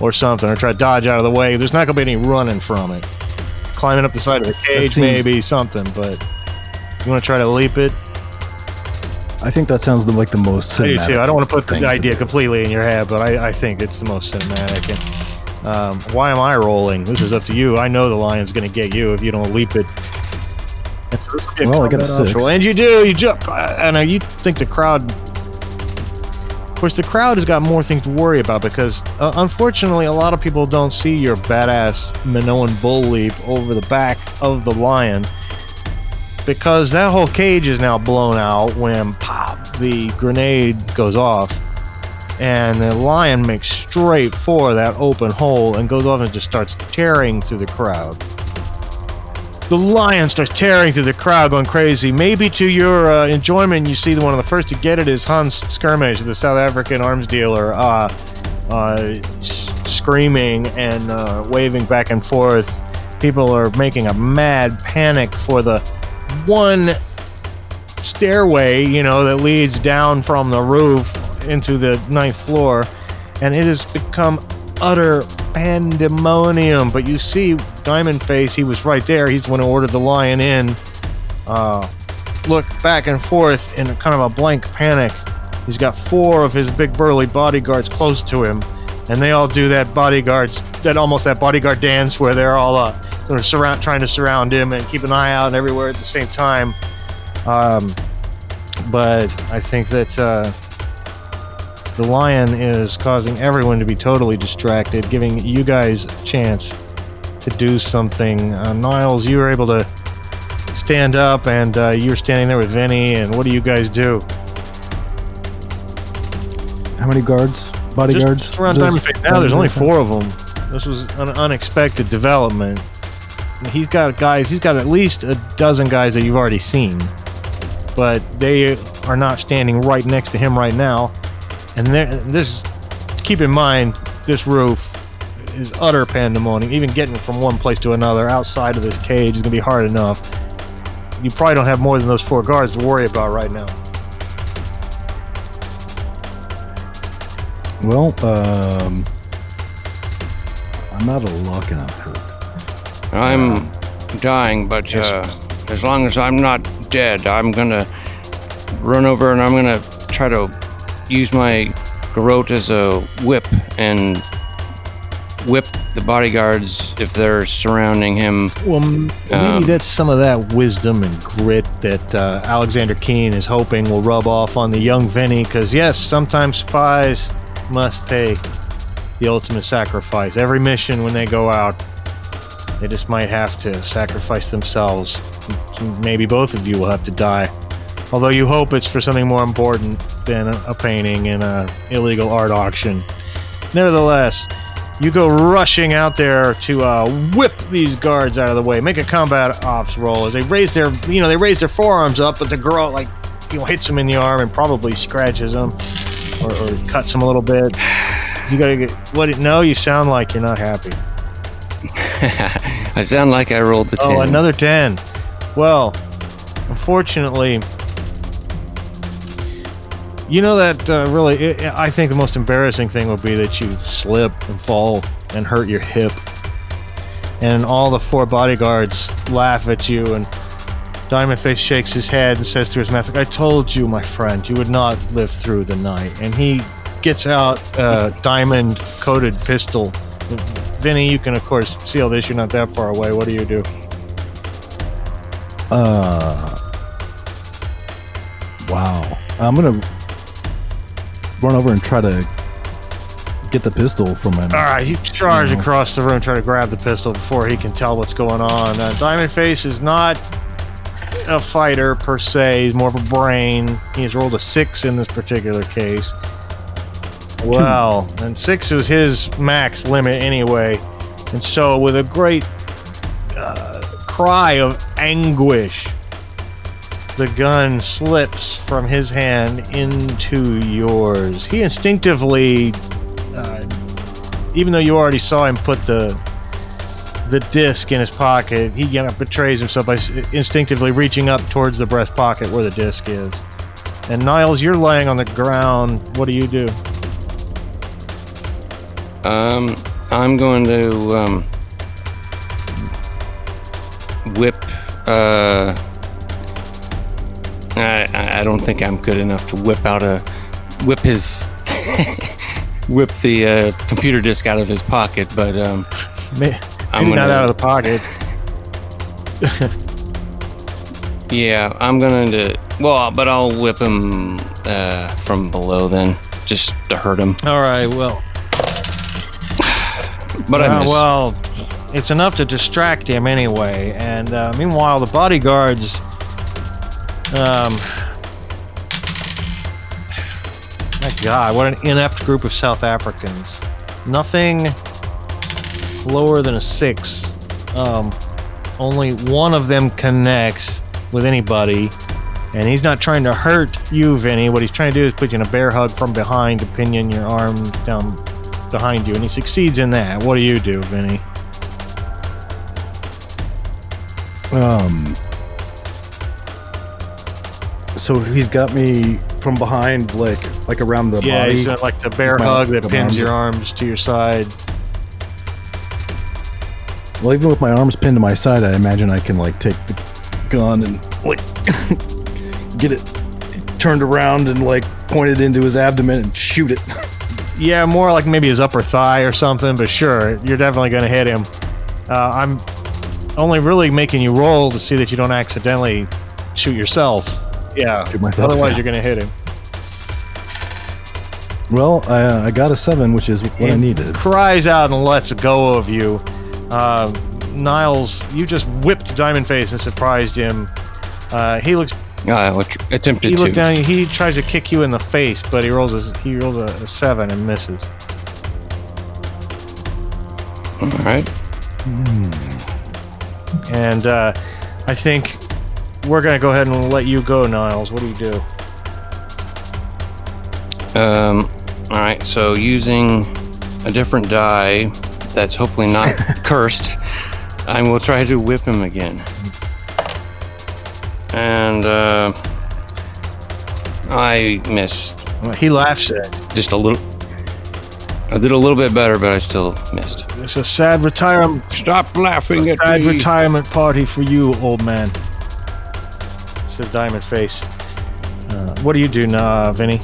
S3: or something, or try to dodge out of the way. There's not gonna be any running from it. Climbing up the side of the cage,
S1: seems-
S3: maybe something, but you want to try to leap it?
S1: I think that sounds like the most.
S3: I do
S1: cinematic
S3: too. I don't want to put
S1: thing
S3: the idea
S1: do.
S3: completely in your head, but I, I think it's the most cinematic. And um, why am I rolling? This is up to you. I know the lion's going to get you if you don't leap it. And so this will be
S1: Well, I got a
S3: combat
S1: six.
S3: optional. And you do. You jump. I know you think the crowd. Of course, the crowd has got more things to worry about because, uh, unfortunately, a lot of people don't see your badass Minoan bull leap over the back of the lion because that whole cage is now blown out when pop the grenade goes off and the lion makes straight for that open hole and goes off and just starts tearing through the crowd the lion starts tearing through the crowd going crazy. Maybe to your uh, enjoyment you see one of the first to get it is hans skirmish the south african arms dealer uh, uh, screaming and uh, waving back and forth. People are making a mad panic for the one stairway, you know, that leads down from the roof into the ninth floor, and it has become utter pandemonium. But you see, Diamond Face, he was right there. He's the one who ordered the lion in. Uh, look back and forth in kind of a blank panic. He's got four of his big burly bodyguards close to him, and they all do that bodyguards that almost that bodyguard dance where they're all uh, sort of surround, trying to surround him and keep an eye out everywhere at the same time. Um, but I think that uh, the lion is causing everyone to be totally distracted, giving you guys a chance to do something. Uh, Niles, you were able to stand up, and uh, you were standing there with Vinny. And what do you guys do?
S1: How many guards? Bodyguards?
S3: Just around
S1: Just-
S3: Diamond Face now, there's only four of them. This was an unexpected development. He's got guys. He's got at least a dozen guys that you've already seen, but they are not standing right next to him right now. And there- this, keep in mind, this roof is utter pandemonium. Even getting from one place to another outside of this cage is gonna be hard enough. You probably don't have more than those four guards to worry about right now.
S1: Well, um, I'm out of luck and I'm hurt.
S2: I'm dying, but uh, as long as I'm not dead, I'm gonna run over and I'm gonna try to use my garrote as a whip and whip the bodyguards if they're surrounding him.
S3: Well, maybe
S2: Um,
S3: that's some of that wisdom and grit that uh, Alexander Keene is hoping will rub off on the young Vinny. Because yes, sometimes spies must pay the ultimate sacrifice. Every mission, when they go out, they just might have to sacrifice themselves. Maybe both of you will have to die. Although you hope it's for something more important than a, painting in a illegal art auction. Nevertheless, you go rushing out there to uh, whip these guards out of the way. Make a combat ops roll as they raise their, you know, they raise their forearms up, but the girl like, you know, hits him in the arm and probably scratches him or, or cuts him a little bit. You gotta get what? No, you sound like you're not happy.
S2: I sound like I rolled the 10.
S3: Oh, another 10. Well, unfortunately, you know that uh, really, i I think the most embarrassing thing would be that you slip and fall and hurt your hip. And all the four bodyguards laugh at you, and Diamond Face shakes his head and says to his master, I told you, my friend, you would not live through the night. And he gets out a diamond coated pistol. Vinny, you can, of course, seal this. You're not that far away. What do you do?
S1: Uh, wow. I'm gonna run over and try to get the pistol from him.
S3: All right, you charge
S1: You know.
S3: across the room, try to grab the pistol before he can tell what's going on. Uh, Diamond Face is not a fighter per se; he's more of a brain. He has rolled a six in this particular case. Well, and six was his max limit anyway, and so with a great uh, cry of anguish, the gun slips from his hand into yours. He instinctively uh, even though you already saw him put the the disc in his pocket, he you know, betrays himself by instinctively reaching up towards the breast pocket where the disc is. And Niles, you're laying on the ground. What do you do?
S2: Um, I'm going to um, whip. Uh, I I- don't think I'm good enough to whip out a whip his whip the uh, computer disk out of his pocket, but um,
S3: May-
S2: I'm
S3: Maybe not
S2: gonna-
S3: out of the pocket.
S2: yeah, I'm going to. Well, but I'll whip him uh, from below then, just to hurt him.
S3: All right. Well,
S2: But I
S3: uh,
S2: miss.
S3: well, it's enough to distract him anyway. And uh, meanwhile, the bodyguards. Um. My God, what an inept group of South Africans. Nothing lower than a six. Um, only one of them connects with anybody, and he's not trying to hurt you, Vinny. What he's trying to do is put you in a bear hug from behind to pinion your arm down behind you, and he succeeds in that. What do you do, Vinny?
S1: Um. So he's got me from behind, like like around the
S3: yeah,
S1: body.
S3: he's got like the bear
S1: My-
S3: hug that pins
S1: arms.
S3: your arms to your side.
S1: Well, even with my arms pinned to my side, I imagine I can like take the gun and like get it turned around and like point it into his abdomen and shoot it.
S3: Yeah, more like maybe his upper thigh or something, but sure, you're definitely going to hit him. Uh, I'm only really making you roll to see that you don't accidentally shoot yourself. Yeah,
S1: Shoot myself,
S3: otherwise
S1: yeah.
S3: you're going to hit him.
S1: Well, I, I got a seven, which is what I needed.
S3: Cries out and lets go of you. Uh, Niles, you just whipped Diamond Face and surprised him. Uh, he looks.
S2: I attempted
S3: He
S2: to.
S3: looked down. He tries to kick you in the face, but he rolls a he rolls a, a seven and misses.
S2: All right.
S3: And uh, I think we're gonna go ahead and let you go, Niles. What do you do?
S2: Um, all right. So using a different die that's hopefully not cursed, I will try to whip him again. And uh, I missed
S3: Well, he laughs at. it.
S2: just a little. I did a little bit better, but I still missed.
S3: It's a sad retirement.
S2: Stop laughing at
S3: Sad
S2: me.
S3: retirement party for you, old man. Says Diamond Face. Uh, what do you do, now, Vinny?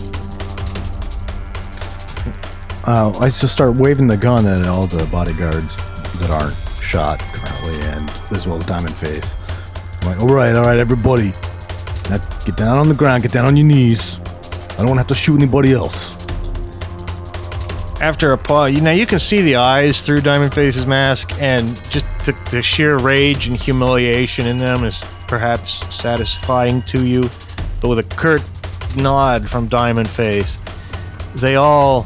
S1: Uh, I just start waving the gun at all the bodyguards that aren't shot currently, and as well as Diamond Face. I'm like, all right, all right, everybody, now get down on the ground, get down on your knees. I don't want to have to shoot anybody else.
S3: After a pause, you now you can see the eyes through Diamond Face's mask, and just the, the sheer rage and humiliation in them is perhaps satisfying to you. But with a curt nod from Diamond Face, they all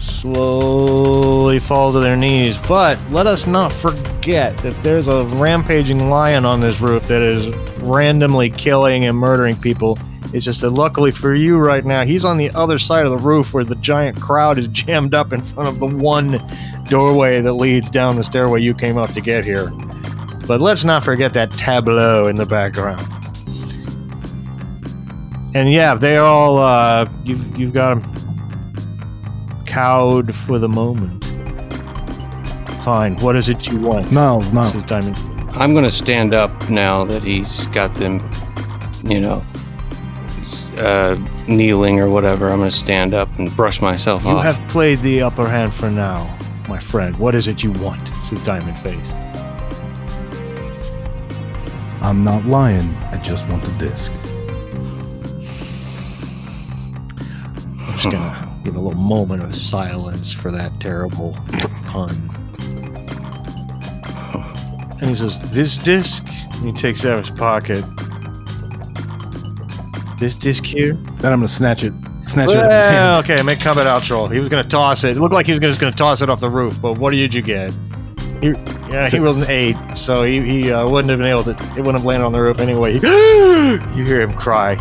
S3: slowly fall to their knees. But let us not forget that there's a rampaging lion on this roof that is randomly killing and murdering people. It's just that luckily for you right now, he's on the other side of the roof where the giant crowd is jammed up in front of the one doorway that leads down the stairway you came up to get here. But let's not forget that tableau in the background. And yeah, they are all uh, you've you've got them cowed for the moment. Fine. What is it you want?
S1: No, no.
S3: This is Diamond.
S2: I'm gonna stand up now that he's got them, you know, uh, kneeling or whatever. I'm gonna stand up and brush myself
S3: You
S2: off.
S3: You have played the upper hand for now, my friend. What is it you want? Says Diamond Face.
S1: I'm not lying. I just want the disc.
S3: I'm just gonna give a little moment of silence for that terrible pun. And he says, "This disc." And he takes it out of his pocket. This disc here.
S1: Then I'm gonna snatch it, snatch it out of his hand.
S3: okay, make combat ops roll. He was gonna toss it. It looked like he was just gonna toss it off the roof. But what did you get? He, yeah, he
S1: Six.
S3: rolled an eight, so he, he uh, wouldn't have been able to. It wouldn't have landed on the roof anyway. He, you hear him cry,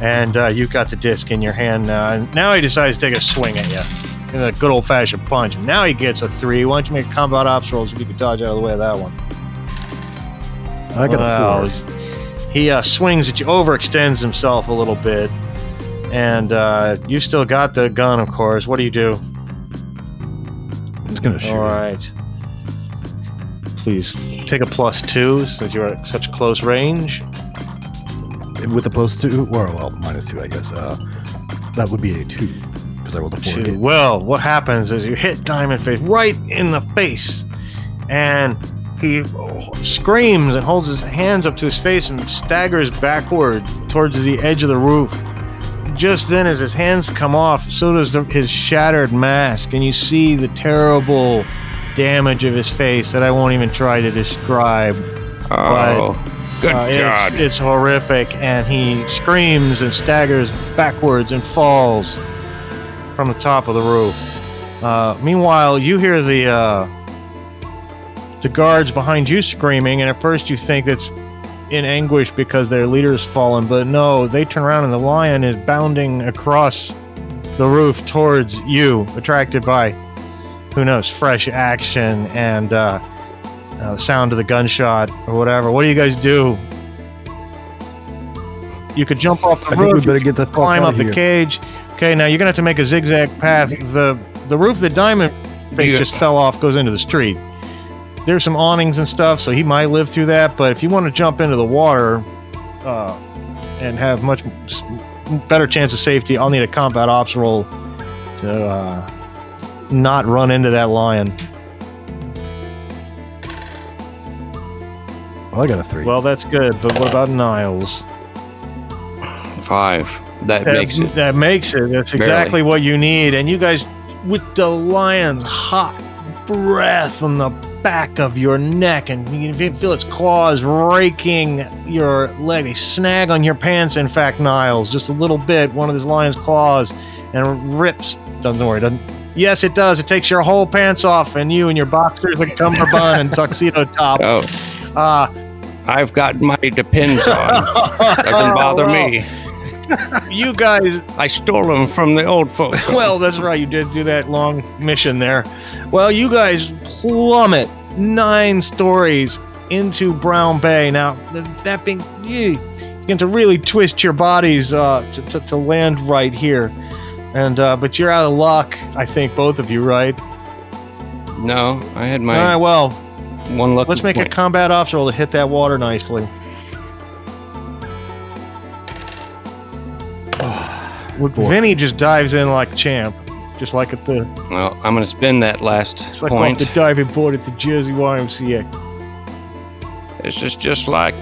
S3: and uh, you got the disc in your hand now. And now he decides to take a swing at you, in a good old fashioned punch. And now he gets a three. Why don't you make a combat ops roll so you can dodge out of the way of that one?
S1: I got
S3: Well,
S1: a four.
S3: He uh, swings at you, overextends himself a little bit, and uh, you still got the gun, of course. What do you do?
S1: I'm just gonna shoot.
S3: All right. Please take a plus two since you're at such close range.
S1: With a plus two, or well, minus two, I guess. Uh, that would be a two because I rolled a four.
S3: Two. Well, what happens is you hit Diamond Face right in the face, and he screams and holds his hands up to his face and staggers backward towards the edge of the roof. Just then, as his hands come off, so does the, his shattered mask, and you see the terrible damage of his face that I won't even try to describe.
S2: oh, good
S3: Uh,
S2: God!
S3: It's, it's horrific, and he screams and staggers backwards and falls from the top of the roof. Uh, meanwhile, you hear the uh, the guards behind you screaming, and at first you think it's in anguish because their leader's fallen, but no, they turn around and the lion is bounding across the roof towards you, attracted by who knows, fresh action and uh, uh, sound of the gunshot or whatever. What do you guys do? You could jump off the
S1: I think
S3: roof.
S1: we better get the fuck
S3: climb
S1: out
S3: up
S1: of
S3: the cage. Okay, now you're gonna have to make a zigzag path. The the roof that Diamond Face
S2: Yeah.
S3: just fell off goes into the street. there's some awnings and stuff, so he might live through that. But if you want to jump into the water uh, and have much better chance of safety, I'll need a combat ops roll to uh, not run into that lion.
S1: Well, I got a three.
S3: Well, that's good. But what about Niles?
S2: Five. That,
S3: That
S2: makes it.
S3: That makes it. That's
S2: Barely.
S3: exactly what you need. And you guys, with the lion's hot breath on the back of your neck, and you can feel its claws raking your leg. They snag on your pants, in fact, Niles, just a little bit, one of this lion's claws, and rips. Doesn't worry, doesn't. Yes, it does. It takes your whole pants off, and you and your boxers, like cummerbund and tuxedo top.
S2: Oh,
S3: Uh,
S2: I've got my depends on. Doesn't bother me.
S3: You guys
S2: I stole them from the old folks.
S3: well, that's right. You did do that long mission there. Well, you guys plummet nine stories into Brown Bay. Now, that being, you, you get to really twist your bodies uh, to, to, to land right here. And uh, but you're out of luck, I think, both of you, right?
S2: No, I had my
S3: right. Well,
S2: one lucky
S3: let's make a
S2: point.
S3: combat roll to hit that water nicely. Vinny just dives in like a champ, just like at the
S2: Well, I'm going to spend that last
S3: It's like
S2: point.
S3: the diving board at the Jersey YMCA.
S2: This is just like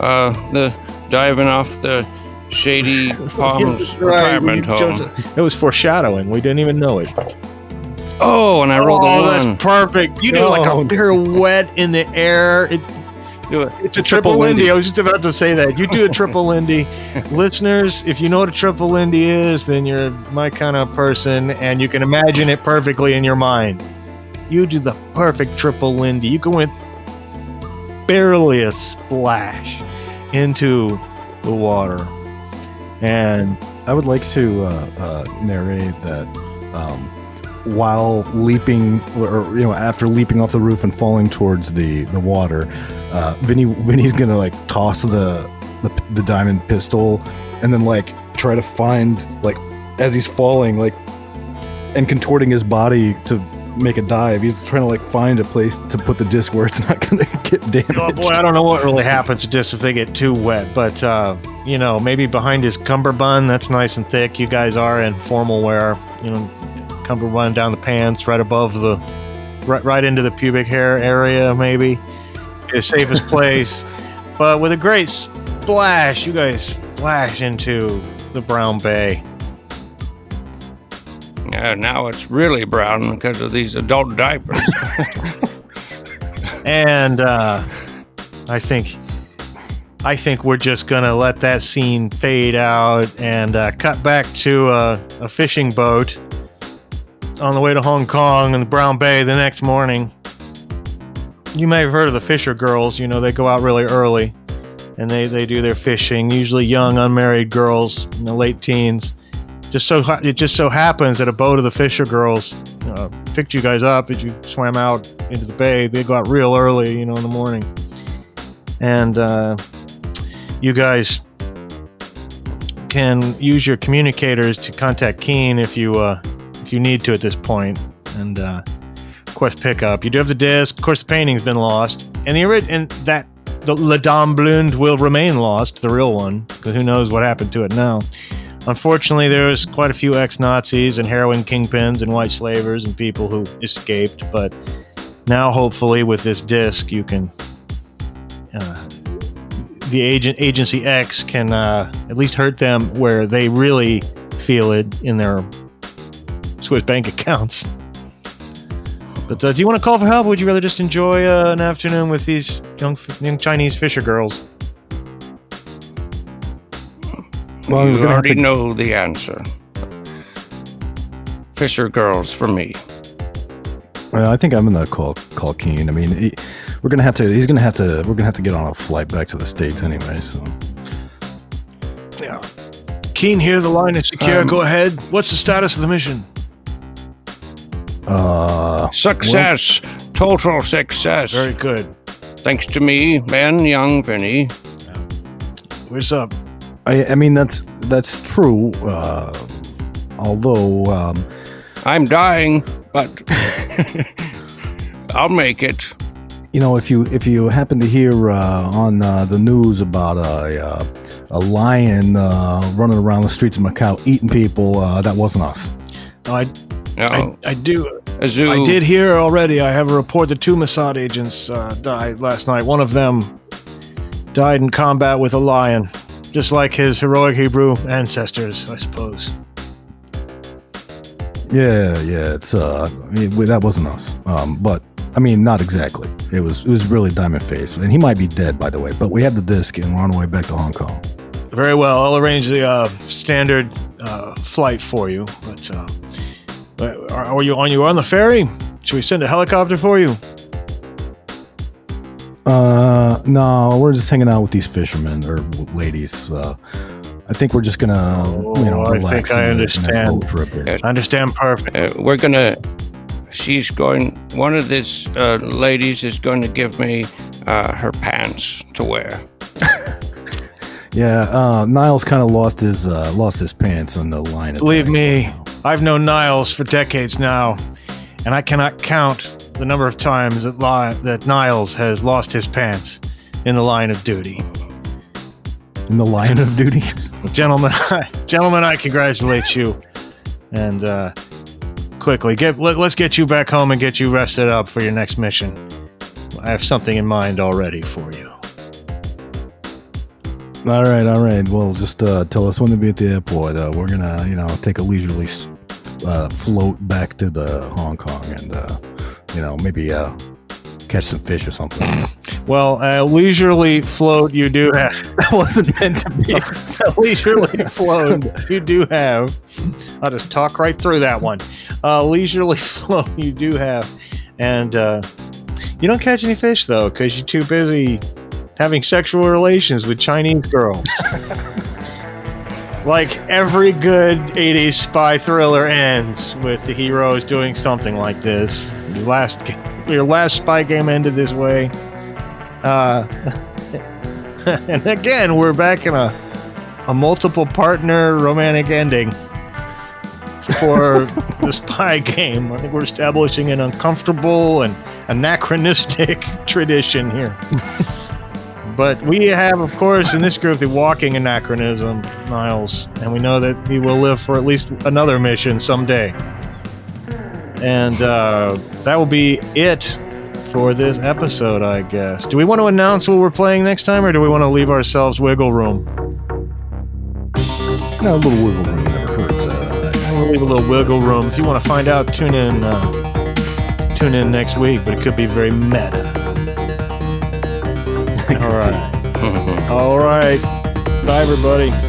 S2: uh, the diving off the Shady Palms
S3: That's right,
S2: retirement home.
S3: It was foreshadowing. We didn't even know it.
S2: Oh, and I rolled
S3: oh,
S2: a one.
S3: that's perfect. You do like
S1: No.
S3: a pirouette in the air. It,
S2: it.
S3: it's a triple, Lindy. I was just about to say that. You do a triple Lindy. Listeners, if you know what a triple Lindy is, then you're my kind of person and you can imagine it perfectly in your mind. You do the perfect triple Lindy. You go in barely a splash into the water. And
S1: I would like to uh, uh, narrate that um, while leaping, or you know, after leaping off the roof and falling towards the the water, uh, Vinny Vinny's gonna like toss the, the the diamond pistol and then like try to find like as he's falling like and contorting his body to make a dive. He's trying to like find a place to put the disc where it's not gonna get damaged.
S3: Oh boy, I don't know what really happens to discs if they get too wet, but uh, you know, maybe behind his cummerbund, that's nice and thick. You guys are in formal wear, you know, cummerbund down the pants, right above the, right, right into the pubic hair area, maybe, the safest place. But with a great splash, you guys splash into the brown bay.
S2: Yeah, now it's really brown because of these adult diapers.
S3: and uh, I think I think we're just gonna let that scene fade out and uh, cut back to a, a fishing boat on the way to Hong Kong and the Brown Bay the next morning. You may have heard of the Fisher Girls. You know they go out really early and they, they do their fishing. Usually young unmarried girls in the late teens. Just so it just so happens that a boat of the Fisher Girls uh, picked you guys up as you swam out into the bay. They go out real early, you know, in the morning, and uh, you guys can use your communicators to contact Keen if you uh, if you need to at this point, and uh, quest pickup. You do have the disc. Of course, the painting's been lost, and the and that the La Dame Blonde will remain lost, the real one, because who knows what happened to it now. Unfortunately, there was quite a few ex-Nazis and heroin kingpins and white slavers and people who escaped. But now, hopefully, with this disc, you can uh, the agent Agency X can uh, at least hurt them where they really feel it in their Swiss bank accounts. But uh, do you want to call for help? Or would you rather just enjoy uh, an afternoon with these young, young Chinese fisher girls?
S1: Well,
S2: you already
S1: to-
S2: know the answer. Fisher girls for me.
S1: Well, I think I'm gonna call call Keen. I mean, he, we're gonna have to. He's gonna have to. We're gonna have to get on a flight back to the states anyway. So
S3: Yeah. Keen here. The line is secure.
S2: Um,
S3: Go ahead. What's the status of the mission?
S1: uh,
S2: Success. Total success.
S3: Very good.
S2: Thanks to me, Ben, young Vinny.
S3: Where's up?
S1: I, I mean that's that's true. Uh, although um,
S2: I'm dying, but I'll make it.
S1: You know, if you if you happen to hear uh, on uh, the news about a uh, a lion uh, running around the streets of Macau eating people, uh, that wasn't us.
S3: No, I,
S2: No,
S3: I, I do.
S2: a zoo.
S3: I did hear already. I have a report that two Mossad agents uh, died last night. One of them died in combat with a lion, just like his heroic Hebrew ancestors, I suppose.
S1: Yeah, yeah, it's uh, I mean, that wasn't us. Um, but I mean, not exactly. It was it was really Diamond Face, and he might be dead, by the way. But we have the disc, and we're on our way back to Hong Kong.
S3: Very well. I'll arrange the uh, standard uh, flight for you. But uh, are, are you on? You on the ferry? Should we send a helicopter for you?
S1: Uh, no, we're just hanging out with these fishermen or ladies. Uh, I think we're just gonna, you know,
S3: Oh, I
S1: relax
S3: think I
S1: in the- in that
S3: understand.
S1: for a bit.
S3: I understand perfect.
S2: Uh, we're gonna. She's going. One of these uh, ladies is going to give me uh, her pants to wear.
S1: Yeah, uh, Niles kind of lost his uh, lost his pants on the line.
S3: Believe
S1: attack.
S3: me, I've known Niles for decades now, and I cannot count the number of times that, li- that Niles has lost his pants in the line of duty.
S1: in the line of duty.
S3: Gentlemen, gentlemen, I congratulate you. And uh, quickly, get let, let's get you back home and get you rested up for your next mission. I have something in mind already for you.
S1: all right, all right. Well, just uh, tell us when to be at the airport. Uh, we're gonna, you know, take a leisurely uh, float back to the Hong Kong, and uh, you know, maybe uh, catch some fish or something.
S3: Well, a leisurely float you do have.
S1: that wasn't meant to be.
S3: a leisurely float you do have. I'll just talk right through that one. A leisurely flow you do have, and uh, you don't catch any fish though because you're too busy having sexual relations with Chinese girls. like every good 80s spy thriller ends with the heroes doing something like this. Your last, your last spy game ended this way. Uh, and again, we're back in a a multiple partner romantic ending for the spy game. I think we're establishing an uncomfortable and anachronistic tradition here. but we have, of course, in this group, the walking anachronism, Niles, and we know that he will live for at least another mission someday. And uh, that will be it for this episode, I guess. Do we want to announce what we're playing next time, or do we want to leave ourselves wiggle room?
S1: No, a little wiggle room
S3: leave a little wiggle room. If you want to find out, tune in. Uh, tune in next week, but it could be very meta. All right. All right. Bye, everybody.